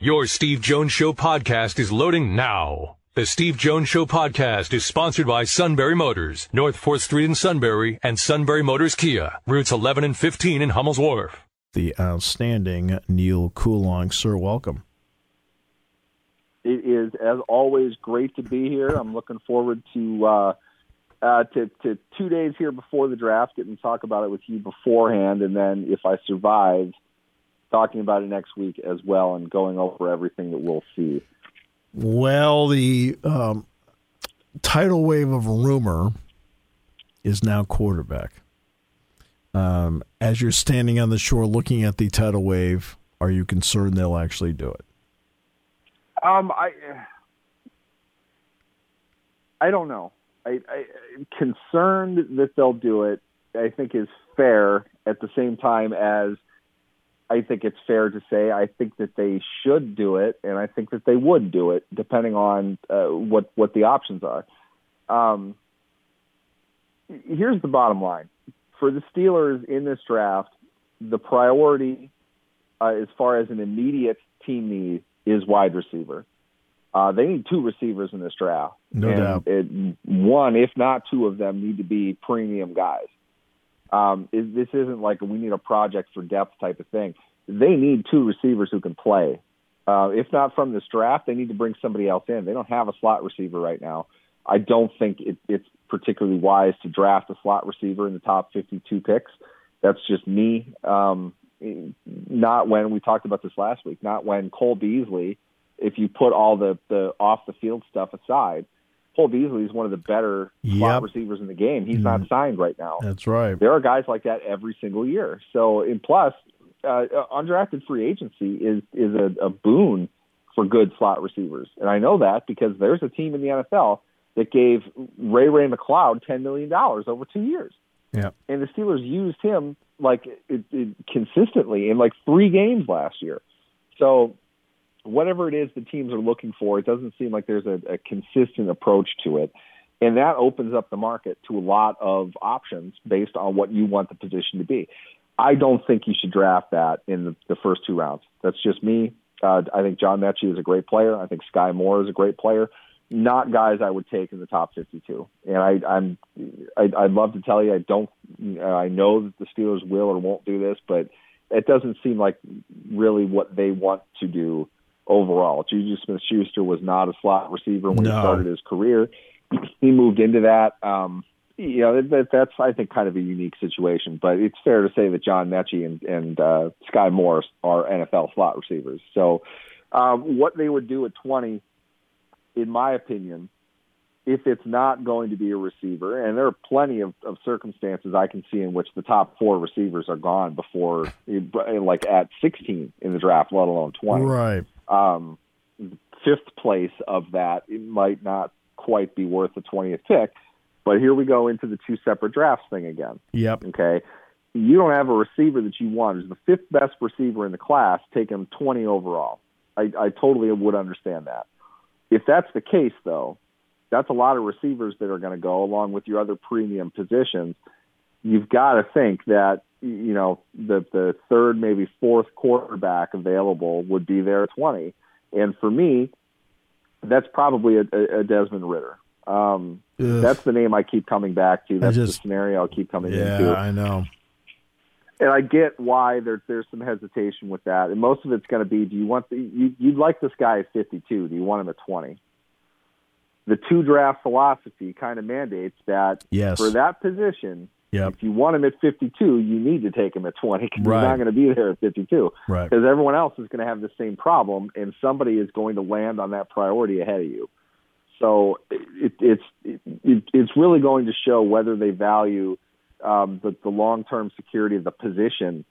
Your Steve Jones Show podcast is loading now. The Steve Jones Show podcast is sponsored by Sunbury Motors, North 4th Street in Sunbury, and Sunbury Motors Kia, routes 11 and 15 in Hummel's Wharf. The outstanding Neil Coolong. Sir, welcome. It is, as always, great to be here. I'm looking forward to uh, uh, to, to two days here before the draft, getting to talk about it with you beforehand, and then if I survive, talking about it next week as well, and going over everything that we'll see. Well, the um, tidal wave of rumor is now quarterback. Um, as you're standing on the shore looking at the tidal wave, are you concerned they'll actually do it? Um, I I don't know. I, I concerned that they'll do it. I think is fair at the same time as I think it's fair to say I think that they should do it, and I think that they would do it, depending on uh, what what the options are. Um, here's the bottom line: for the Steelers in this draft, the priority, uh, as far as an immediate team need, is wide receiver. Uh, they need two receivers in this draft. No doubt. It, one, if not two of them, need to be premium guys. Um, it, this isn't like we need a project for depth type of thing. They need two receivers who can play. Uh, if not from this draft, they need to bring somebody else in. They don't have a slot receiver right now. I don't think it, it's particularly wise to draft a slot receiver in the top 52 picks. That's just me. Um, not when we talked about this last week. Not when Cole Beasley. If you put all the the off the field stuff aside, Cole Beasley is one of the better slot Yep. receivers in the game. He's not signed right now. That's right. There are guys like that every single year. So, and plus, uh, undrafted free agency is is a, a boon for good slot receivers, and I know that because there's a team in the NFL that gave Ray Ray McCloud ten million dollars over two years, Yeah. and the Steelers used him like it, it, consistently in like three games last year. So, whatever it is the teams are looking for, it doesn't seem like there's a, a consistent approach to it. And that opens up the market to a lot of options based on what you want the position to be. I don't think you should draft that in the, the first two rounds. That's just me. Uh, I think John Metchie is a great player. I think Sky Moore is a great player. Not guys I would take in the top 52. And I, I'm, I, I'd love to tell you I don't. I know that the Steelers will or won't do this, but it doesn't seem like really what they want to do overall. Juju Smith-Schuster was not a slot receiver when he started his career. He moved into that. Um, you know, that, that's I think kind of a unique situation, but it's fair to say that John Metchie and, and uh, Sky Morris are NFL slot receivers. So, um, what they would do at 20, in my opinion, if it's not going to be a receiver, and there are plenty of, of circumstances I can see in which the top four receivers are gone before, like at 16 in the draft, let alone 20 Right. Um, fifth place of that, it might not quite be worth the 20th pick. But here we go into the two separate drafts thing again. Yep. Okay. You don't have a receiver that you want. Is the fifth best receiver in the class. Take him 20 overall. I, I totally would understand that. If that's the case, though, that's a lot of receivers that are going to go along with your other premium positions. You've got to think that you know the the third, maybe fourth quarterback available would be there at 20. And for me, that's probably a, a, Desmond Ridder. Um, Ugh. that's the name I keep coming back to. That's just- the scenario I keep coming Yeah, into Yeah, I know. and I get why there, there's some hesitation with that. And most of it's going to be: Do you want the you, you'd like this guy at 52? Do you want him at 20? The two draft philosophy kind of mandates that Yes. for that position, Yep. if you want him at 52, you need to take him at 20 because Right. he's not going to be there at 52 Right. because everyone else is going to have the same problem, and somebody is going to land on that priority ahead of you. So it, it's it, it's really going to show whether they value um, the, the long-term security of the position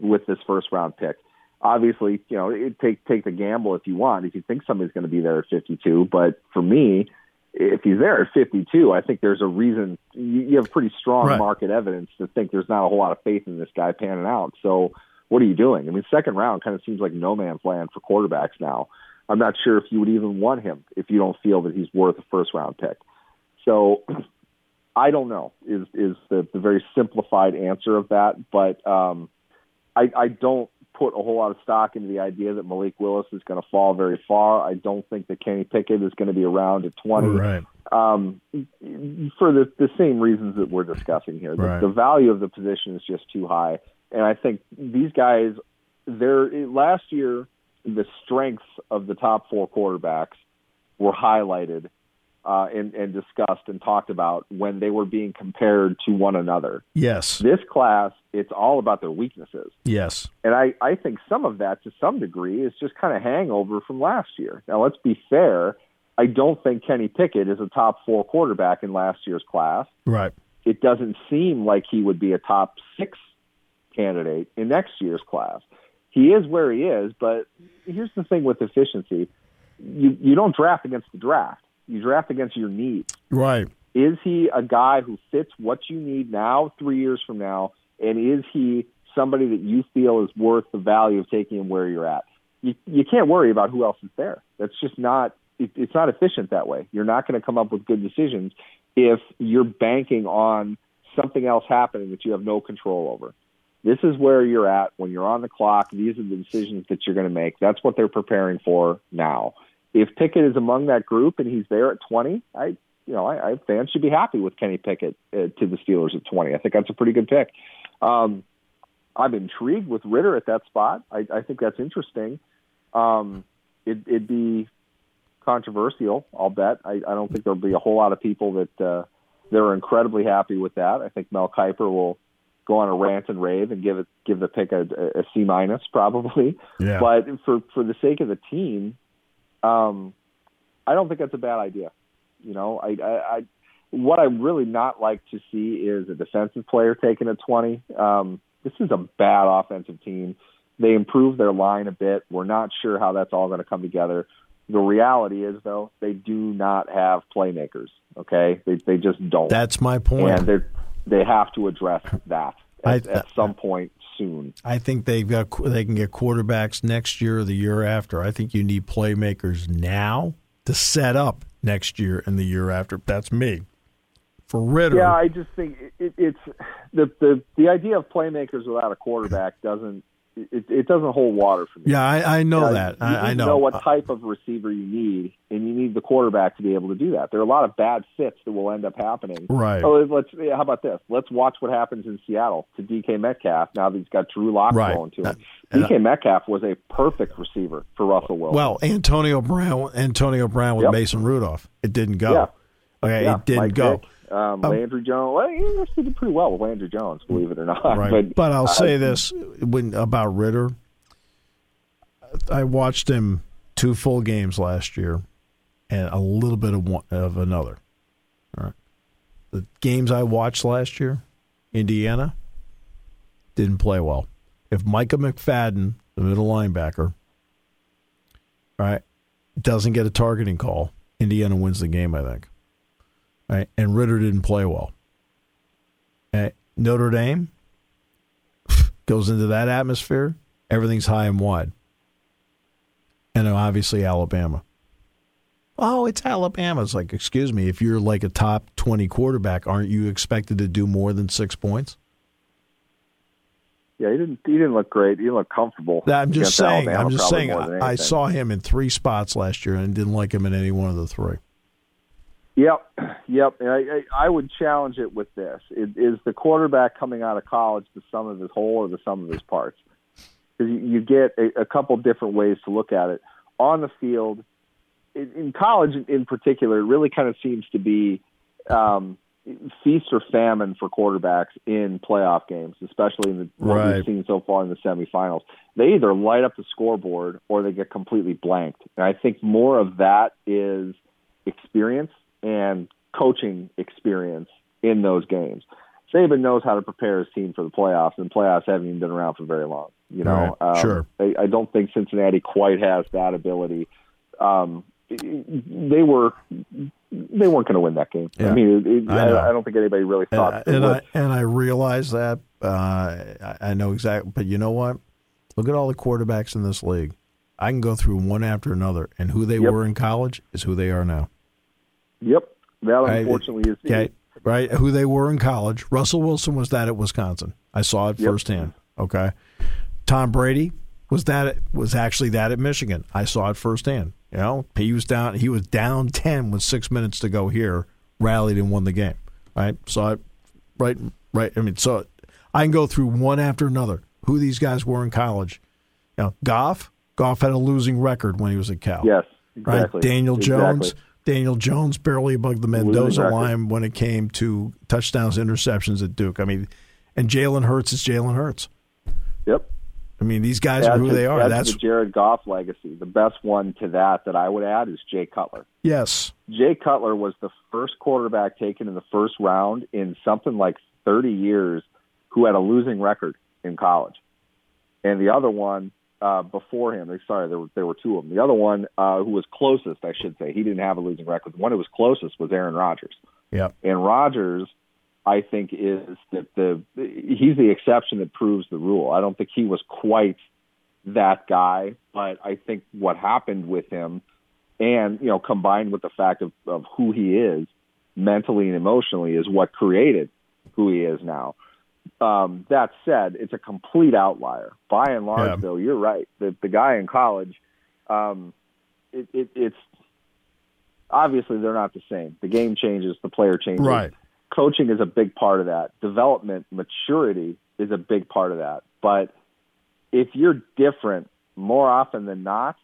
with this first-round pick. Obviously, you know, it, take take the gamble if you want. If you think somebody's going to be there at 52, but for me, if he's there at 52, I think there's a reason. You, have pretty strong Right. market evidence to think there's not a whole lot of faith in this guy panning out. So, what are you doing? I mean, second round kind of seems like no man's land for quarterbacks now. I'm not sure if you would even want him if you don't feel that he's worth a first round pick. So I don't know is is the, the very simplified answer of that, but um, I, I don't put a whole lot of stock into the idea that Malik Willis is going to fall very far. I don't think that Kenny Pickett is going to be around at 20. Right. Um, for the, the same reasons that we're discussing here. The, Right. the value of the position is just too high. And I think these guys, last year, the strengths of the top four quarterbacks were highlighted uh, and, and discussed and talked about when they were being compared to one another. Yes. This class, it's all about their weaknesses. Yes. And I, I think some of that, to some degree, is just kind of hangover from last year. Now, let's be fair. I don't think Kenny Pickett is a top four quarterback in last year's class. Right. It doesn't seem like he would be a top six candidate in next year's class. He is where he is, but here's the thing with efficiency: you you don't draft against the draft. You draft against your needs. Right. Is he a guy who fits what you need now, three years from now? And is he somebody that you feel is worth the value of taking him where you're at? You, you can't worry about who else is there. That's just not, it, it's not efficient that way. You're not going to come up with good decisions if you're banking on something else happening that you have no control over. This is where you're at when you're on the clock. These are the decisions that you're going to make. That's what they're preparing for now. If Pickett is among that group and he's there at 20, I, you know, I, I fans should be happy with Kenny Pickett uh, to the Steelers at 20. I think that's a pretty good pick. Um, I'm intrigued with Ridder at that spot. I, I think that's interesting. Um, it, it'd be controversial, I'll bet. I, I don't think there'll be a whole lot of people that uh, that are incredibly happy with that. I think Mel Kiper will go on a rant and rave and give it give the pick a, a C minus probably. Yeah. But for for the sake of the team, um, I don't think that's a bad idea. You know, I, I, I what I really not like to see is a defensive player taking a 20. Um, this is a bad offensive team. They improved their line a bit. We're not sure how that's all going to come together. The reality is, though, they do not have playmakers. Okay, they they just don't. That's my point. and they they have to address that at, I- at some point soon. I think they've got they can get quarterbacks next year or the year after. I think you need playmakers now to set up next year and the year after. That's me. For Ridder, Yeah, I just think it, it's the the the idea of playmakers without a quarterback doesn't it, it doesn't hold water for me. yeah, I, I know Uh, that. You I, I know. know what type of receiver you need, and you need the quarterback to be able to do that. There are a lot of bad fits that will end up happening. Right. Oh, let's. yeah, How about this? Let's watch what happens in Seattle to DK Metcalf. Now that he's got Drew Lock Right. going to him. And DK Metcalf was a perfect receiver for Russell Wilson. well, Antonio Brown, Antonio Brown with Yep. Mason Rudolph. It didn't go. Yeah. Okay, yeah, it didn't Mike go. Vick, um, Landry Jones. Well, he actually did pretty well with Landry Jones, believe it or not. Right. But, But, I'll uh, say this when about Ridder. I watched him two full games last year, and a little bit of one, of another. All right. The games I watched last year, Indiana didn't play well. If Micah McFadden, the middle linebacker, all right, doesn't get a targeting call, Indiana wins the game. I think. Right, and Ridder didn't play well. Okay. Notre Dame goes into that atmosphere, everything's high and wide. And obviously Alabama. Oh, it's Alabama. It's like, excuse me, if you're like a top 20 quarterback, aren't you expected to do more than six points? yeah, he didn't. He didn't look great. He didn't look comfortable. I'm just saying. Alabama, I'm just saying. I, I saw him in three spots last year and didn't like him in any one of the three. Yep, yep. And I, I, would challenge it with this: is, is the quarterback coming out of college the sum of his whole or the sum of his parts? Because you, you get a, a couple different ways to look at it. On the field, in, in college, in, particular, it really kind of seems to be um, feast or famine for quarterbacks in playoff games, especially in the what we've seen so far in the semifinals. They either light up the scoreboard or they get completely blanked. And I think more of that is experience and coaching experience in those games. Saban knows how to prepare his team for the playoffs, and playoffs haven't even been around for very long. You know, Right. um, Sure. I, I don't think Cincinnati quite has that ability. Um, they were they weren't going to win that game. Yeah. I mean, it, it, I. I, don't think anybody really thought And, and. I and I realize that. Uh, I, I know exactly. But you know what? Look at all the quarterbacks in this league. I can go through one after another, and who they Yep. were in college is who they are now. Yep, that unfortunately is Okay, right? Who they were in college. Russell Wilson was that at Wisconsin. I saw it Yep. firsthand. Okay, Tom Brady was that was actually that at Michigan. I saw it firsthand. You know, he was down. He was down ten with six minutes to go. Here, rallied and won the game. Right, saw it. Right, right. I mean, so I can go through one after another who these guys were in college. You know, Goff. Goff had a losing record when he was at Cal. Yes, exactly. Right? Daniel Jones. Daniel Jones barely above the Mendoza line when it came to touchdowns, interceptions at Duke. I mean, and Jalen Hurts is Jalen Hurts. Yep. I mean, these guys are who they are. That's the Jared Goff legacy. The best one to that that I would add is Jay Cutler. Yes. Jay Cutler was the first quarterback taken in the first round in something like 30 years who had a losing record in college. And the other one uh, before him, sorry, there were, there were two of them. The other one uh, who was closest, I should say, he didn't have a losing record. The one who was closest was Aaron Rodgers. Yeah. And Rodgers – I think is that the he's the exception that proves the rule. I don't think he was quite that guy, but I think what happened with him, and you know, combined with the fact of, of who he is mentally and emotionally, is what created who he is now. Um, that said, it's a complete outlier. By and large, yeah. though, you're right. The the guy in college, um, it, it, it's obviously they're not the same. The game changes, the player changes. Right coaching is a big part of that. Development, maturity is a big part of that. But if you're different more often than not,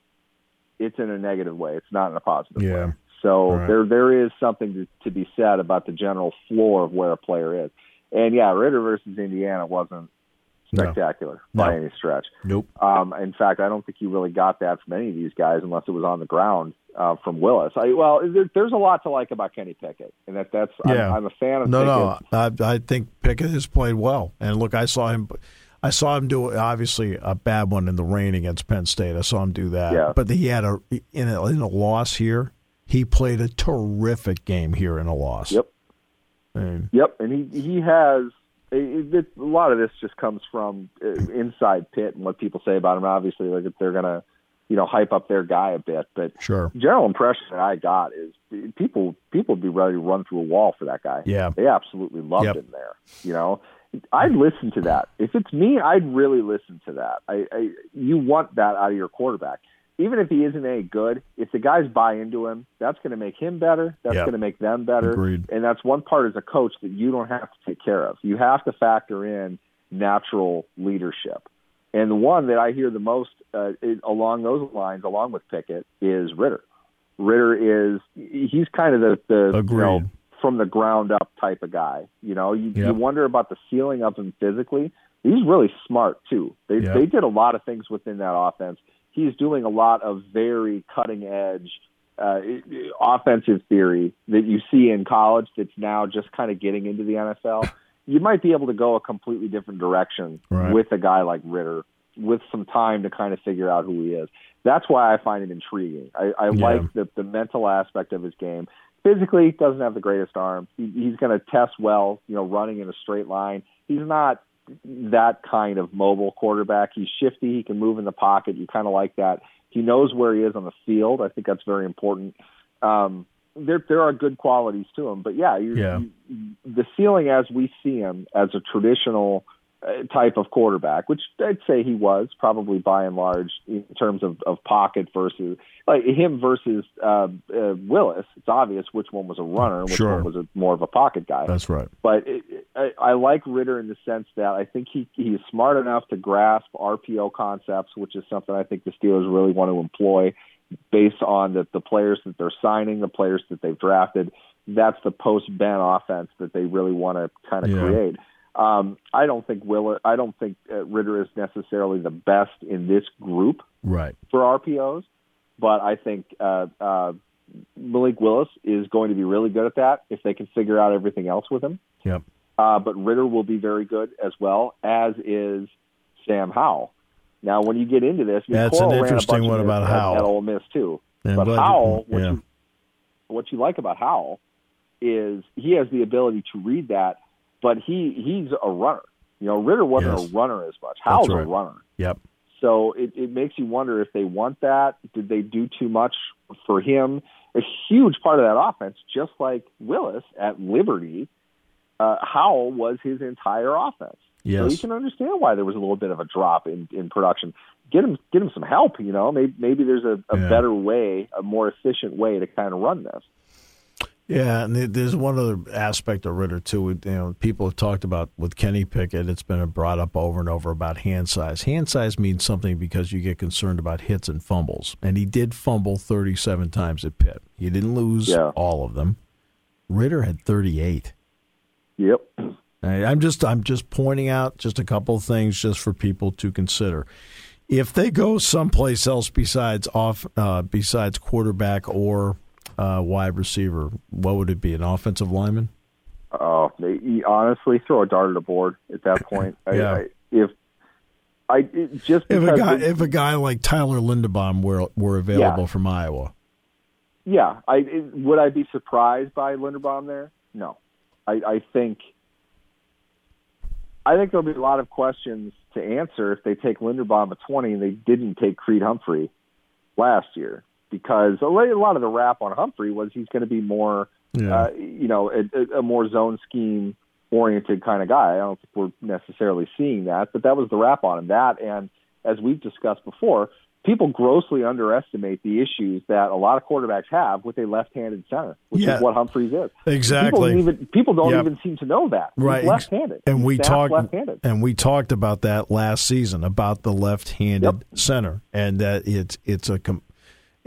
it's in a negative way. It's not in a positive yeah. way. So right. there there is something to, to be said about the general floor of where a player is. And yeah, Ridder versus Indiana wasn't spectacular no. by no. any stretch. Nope. Um, in fact, I don't think you really got that from any of these guys unless it was on the ground uh, from Willis. I, well, there, there's a lot to like about Kenny Pickett, and that that's yeah. I'm, I'm a fan of. No, Pickett. no, I, I think Pickett has played well, and look, I saw him. I saw him do obviously a bad one in the rain against Penn State. I saw him do that, yeah. but he had a in a in a loss here. He played a terrific game here in a loss. Yep. And, yep, and he he has it, it, a lot of this just comes from uh, inside Pitt and what people say about him. Obviously, like if they're gonna you know hype up their guy a bit. But sure, general impression that I got is people people would be ready to run through a wall for that guy. Yeah, they absolutely loved yep. him there. You know, I'd listen to that. If it's me, I'd really listen to that. I, I you want that out of your quarterback. Even if he isn't any good, if the guys buy into him, that's going to make him better. That's yep. going to make them better. Agreed. And that's one part as a coach that you don't have to take care of. You have to factor in natural leadership. And the one that I hear the most uh, along those lines, along with Pickett, is Ridder. Ridder is he's kind of the, the Agreed. you know, from the ground up type of guy. You know, you, yep. you wonder about the ceiling of him physically. He's really smart too. They yep. they did a lot of things within that offense. He's doing a lot of very cutting edge uh, offensive theory that you see in college that's now just kind of getting into the NFL. you might be able to go a completely different direction right. with a guy like Ridder with some time to kind of figure out who he is. That's why I find him intriguing. I, I yeah. like the, the mental aspect of his game. Physically, he doesn't have the greatest arm. He, he's going to test well, you know, running in a straight line. He's not that kind of mobile quarterback. He's shifty. He can move in the pocket. You kind of like that. He knows where he is on the field. I think that's very important. Um, there, there are good qualities to him, but yeah, you, yeah. You, the ceiling as we see him as a traditional type of quarterback, which I'd say he was probably by and large in terms of, of pocket versus like him versus uh, uh, Willis. It's obvious which one was a runner, which sure. one was a, more of a pocket guy. That's right. But it, it, I, I like Ridder in the sense that I think he he's smart enough to grasp RPO concepts, which is something I think the Steelers really want to employ based on the, the players that they're signing, the players that they've drafted. That's the post Ben offense that they really want to kind of yeah. create. Um, I don't think Will. I don't think uh, Ridder is necessarily the best in this group right. for RPOs, but I think uh, uh, Malik Willis is going to be really good at that if they can figure out everything else with him. Yep. Uh, but Ridder will be very good as well, as is Sam Howell. Now, when you get into this, that's Corral an interesting one about Howell at Ole Miss too. Yeah, but Howell, you, yeah. you, what you like about Howell is he has the ability to read that but he he's a runner. You know, Ridder wasn't yes. a runner as much. Howell's right. a runner. Yep. So it, it makes you wonder if they want that. Did they do too much for him? A huge part of that offense, just like Willis at Liberty, uh, Howell was his entire offense. Yes. So you can understand why there was a little bit of a drop in, in production. get him get him some help. You know, maybe maybe there's a, a Yeah. better way, a more efficient way to kind of run this. Yeah, and there's one other aspect of Ridder too. You know, people have talked about with Kenny Pickett. It's been brought up over and over about hand size. Hand size means something because you get concerned about hits and fumbles, and he did fumble 37 times at Pitt. He didn't lose Yeah. all of them. Ridder had 38. Yep. I'm just I'm just pointing out just a couple of things just for people to consider. If they go someplace else besides off uh, besides quarterback or uh, wide receiver, what would it be? An offensive lineman? Oh, they, you honestly throw a dart at a board at that point. Yeah. I, if I just If a guy if a guy like Tyler Linderbaum were were available Yeah. from Iowa, yeah, I it, would I be surprised by Linderbaum there? No, I, I think I think there'll be a lot of questions to answer if they take Linderbaum at twenty and they didn't take Creed Humphrey last year because a lot of the rap on Humphrey was he's going to be more yeah, uh, you know, a, a- more zone scheme oriented kind of guy. I don't think we're necessarily seeing that, but that was the rap on him. That, and as we've discussed before, people grossly underestimate the issues that a lot of quarterbacks have with a left-handed center, which Yeah. is what Humphreys is. exactly. People, don't even, people don't Yep. even seem to know that. He's Right. left-handed. and He's we talked left-handed. and we talked about that last season about the left-handed Yep. center and that it's it's a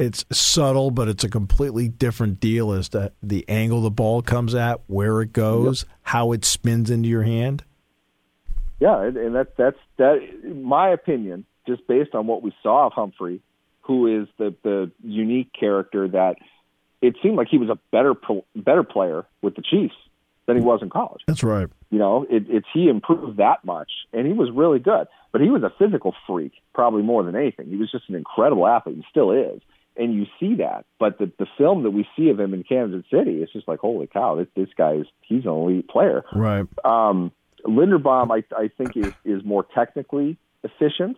it's subtle but it's a completely different deal as to the angle the ball comes at where it goes how it spins into your hand Yeah, and, and that that's that. My opinion, just based on what we saw of Humphrey, who is the the unique character that it seemed like he was a better better player with the Chiefs than he was in college. that's right You know, it, it's he improved that much, and he was really good. But he was a physical freak, probably more than anything. He was just an incredible athlete, and still is. And you see that. But the the film that we see of him in Kansas City, it's just like, holy cow, this this guy is he's an elite player. right Um, Linderbaum, I, I think, is is more technically efficient.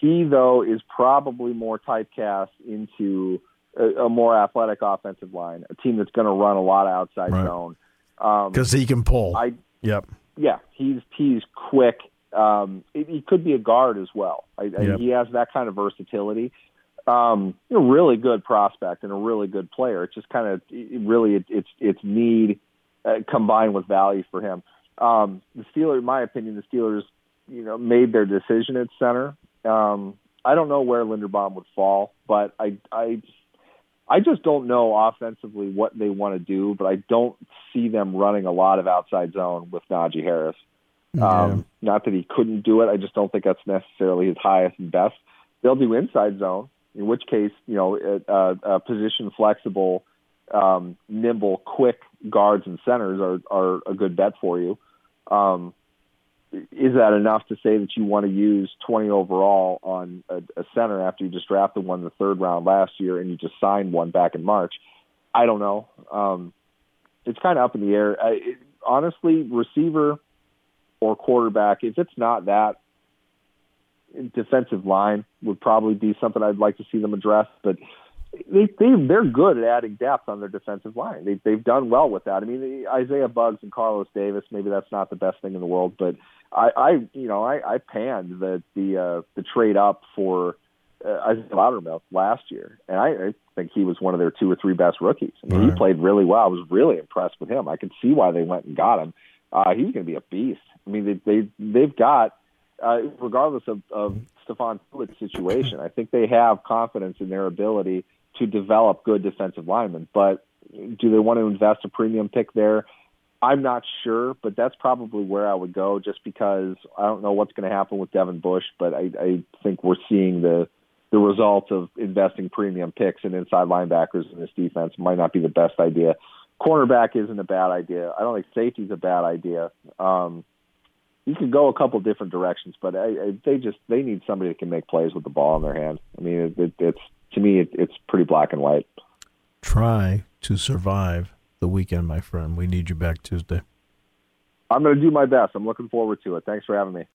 He, though, is probably more typecast into a, a more athletic offensive line, a team that's going to run a lot of outside Right. zone. Um, because he can pull I, yep yeah, he's he's quick. Um, he he could be a guard as well. I, I, He has that kind of versatility. Um, a really good prospect and a really good player. It's just kind of it really it, it's it's need uh, combined with value for him. Um, the Steelers, in my opinion, the Steelers, you know, made their decision at center. Um, I don't know where Linderbaum would fall, but I I I just don't know offensively what they want to do, but I don't see them running a lot of outside zone with Najee Harris. Um, Not that he couldn't do it, I just don't think that's necessarily his highest and best. They'll do inside zone, in which case, you know, uh, position flexible, um, nimble, quick guards and centers are are a good bet for you. Um, is that enough to say that you want to use 20 overall on a, a center after you just drafted one in the third round last year and you just signed one back in March? I don't know. Um, it's kind of up in the air. I, it, honestly, receiver or quarterback, if it's not that, defensive line would probably be something I'd like to see them address. But they, they they're good at adding depth on their defensive line. They they've done well with that. I mean, the- Isaiah Buggs and Carlos Davis. Maybe that's not the best thing in the world, but I, I you know I, I panned the the uh, the trade up for uh, Isaiah Loudermilk last year, and I, I think he was one of their two or three best rookies. I mean, he played really well. I was really impressed with him. I could see why they went and got him. Uh, he's going to be a beast. I mean, they, they they've got uh, regardless of, of Stephon Tuitt's situation, I think they have confidence in their ability to develop good defensive linemen. But do they want to invest a premium pick there? I'm not sure, but that's probably where I would go just because I don't know what's going to happen with Devin Bush, but I, I think we're seeing the the result of investing premium picks and inside linebackers in this defense might not be the best idea. Cornerback isn't a bad idea. I don't think safety's a bad idea. Um, you could go a couple different directions, but I, I, they just they need somebody that can make plays with the ball in their hand. I mean, it, it, it's to me it, it's pretty black and white. Try to survive the weekend, my friend. We need you back Tuesday. I'm going to do my best. I'm looking forward to it. Thanks for having me.